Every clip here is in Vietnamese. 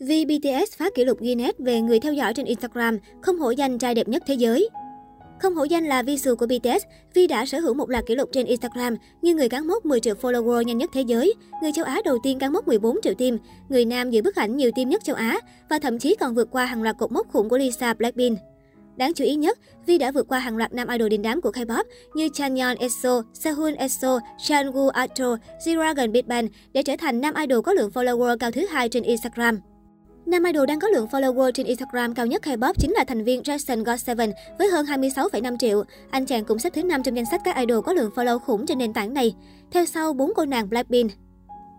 Vì BTS phá kỷ lục Guinness về người theo dõi trên Instagram, không hổ danh trai đẹp nhất thế giới. Không hổ danh là vi sù của BTS, Vi đã sở hữu một loạt kỷ lục trên Instagram như người cán mốc 10 triệu follower nhanh nhất thế giới, người châu Á đầu tiên cán mốc 14 triệu tim, người nam giữ bức ảnh nhiều tim nhất châu Á và thậm chí còn vượt qua hàng loạt cột mốc khủng của Lisa Blackpink. Đáng chú ý nhất, Vi đã vượt qua hàng loạt nam idol đình đám của K-pop như Chanyeol EXO, Sehun EXO, Chanwoo Astro, G-Dragon Big Bang để trở thành nam idol có lượng follower cao thứ hai trên Instagram. Nam idol đang có lượng follower trên Instagram cao nhất K-pop chính là thành viên Jackson God7 với hơn 26,5 triệu. Anh chàng cũng xếp thứ 5 trong danh sách các idol có lượng follow khủng trên nền tảng này. Theo sau, bốn cô nàng Blackpink.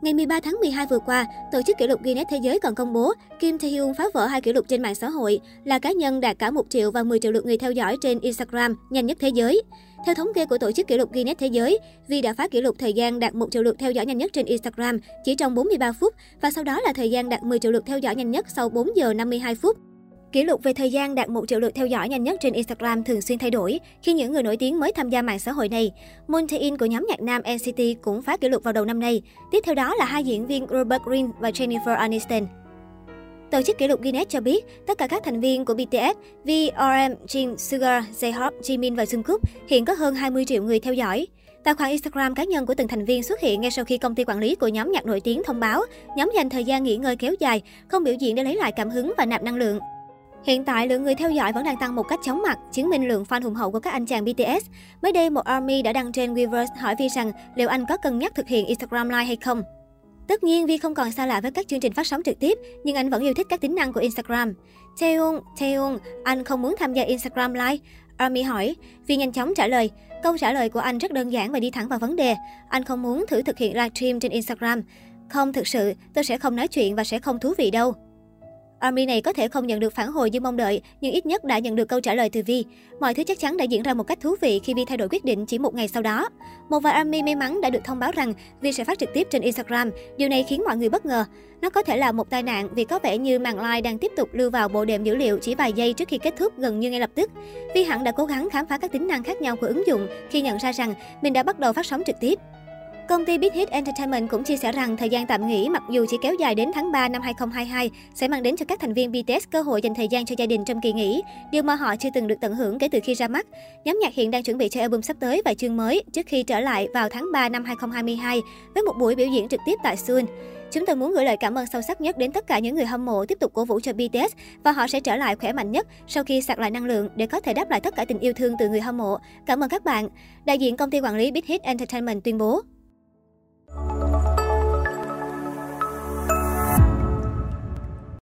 Ngày 13 tháng 12 vừa qua, tổ chức kỷ lục Guinness Thế giới còn công bố Kim Tae-hyun phá vỡ hai kỷ lục trên mạng xã hội, là cá nhân đạt cả 1 triệu và 10 triệu lượt người theo dõi trên Instagram nhanh nhất thế giới. Theo thống kê của tổ chức kỷ lục Guinness Thế giới, Vi đã phá kỷ lục thời gian đạt 1 triệu lượt theo dõi nhanh nhất trên Instagram chỉ trong 43 phút và sau đó là thời gian đạt 10 triệu lượt theo dõi nhanh nhất sau 4 giờ 52 phút. Kỷ lục về thời gian đạt 1 triệu lượt theo dõi nhanh nhất trên Instagram thường xuyên thay đổi khi những người nổi tiếng mới tham gia mạng xã hội này. Moon Tae-in của nhóm nhạc nam NCT cũng phá kỷ lục vào đầu năm nay. Tiếp theo đó là hai diễn viên Robert Green và Jennifer Aniston. Tổ chức kỷ lục Guinness cho biết, tất cả các thành viên của BTS, V, RM, Jin, Suga, J-Hope, Jimin và Jungkook hiện có hơn 20 triệu người theo dõi. Tài khoản Instagram cá nhân của từng thành viên xuất hiện ngay sau khi công ty quản lý của nhóm nhạc nổi tiếng thông báo nhóm dành thời gian nghỉ ngơi kéo dài, không biểu diễn để lấy lại cảm hứng và nạp năng lượng. Hiện tại, lượng người theo dõi vẫn đang tăng một cách chóng mặt, chứng minh lượng fan hùng hậu của các anh chàng BTS. Mới đây, một ARMY đã đăng trên Weverse hỏi Vi rằng liệu anh có cân nhắc thực hiện Instagram Live hay không. Tất nhiên, Vi không còn xa lạ với các chương trình phát sóng trực tiếp, nhưng anh vẫn yêu thích các tính năng của Instagram. Taehyung, Taehyung, anh không muốn tham gia Instagram Live. Army hỏi, Vi nhanh chóng trả lời. Câu trả lời của anh rất đơn giản và đi thẳng vào vấn đề. Anh không muốn thử thực hiện livestream trên Instagram. Không, thực sự, tôi sẽ không nói chuyện và sẽ không thú vị đâu. Army này có thể không nhận được phản hồi như mong đợi, nhưng ít nhất đã nhận được câu trả lời từ Vi. Mọi thứ chắc chắn đã diễn ra một cách thú vị khi Vi thay đổi quyết định chỉ một ngày sau đó. Một vài Army may mắn đã được thông báo rằng Vi sẽ phát trực tiếp trên Instagram. Điều này khiến mọi người bất ngờ. Nó có thể là một tai nạn vì có vẻ như màn live đang tiếp tục lưu vào bộ đệm dữ liệu chỉ vài giây trước khi kết thúc gần như ngay lập tức. Vi hẳn đã cố gắng khám phá các tính năng khác nhau của ứng dụng khi nhận ra rằng mình đã bắt đầu phát sóng trực tiếp. Công ty Big Hit Entertainment cũng chia sẻ rằng thời gian tạm nghỉ mặc dù chỉ kéo dài đến tháng 3 năm 2022 sẽ mang đến cho các thành viên BTS cơ hội dành thời gian cho gia đình trong kỳ nghỉ, điều mà họ chưa từng được tận hưởng kể từ khi ra mắt. Nhóm nhạc hiện đang chuẩn bị cho album sắp tới và chương mới trước khi trở lại vào tháng 3 năm 2022 với một buổi biểu diễn trực tiếp tại Seoul. Chúng tôi muốn gửi lời cảm ơn sâu sắc nhất đến tất cả những người hâm mộ tiếp tục cổ vũ cho BTS và họ sẽ trở lại khỏe mạnh nhất sau khi sạc lại năng lượng để có thể đáp lại tất cả tình yêu thương từ người hâm mộ. Cảm ơn các bạn. Đại diện công ty quản lý Big Hit Entertainment tuyên bố.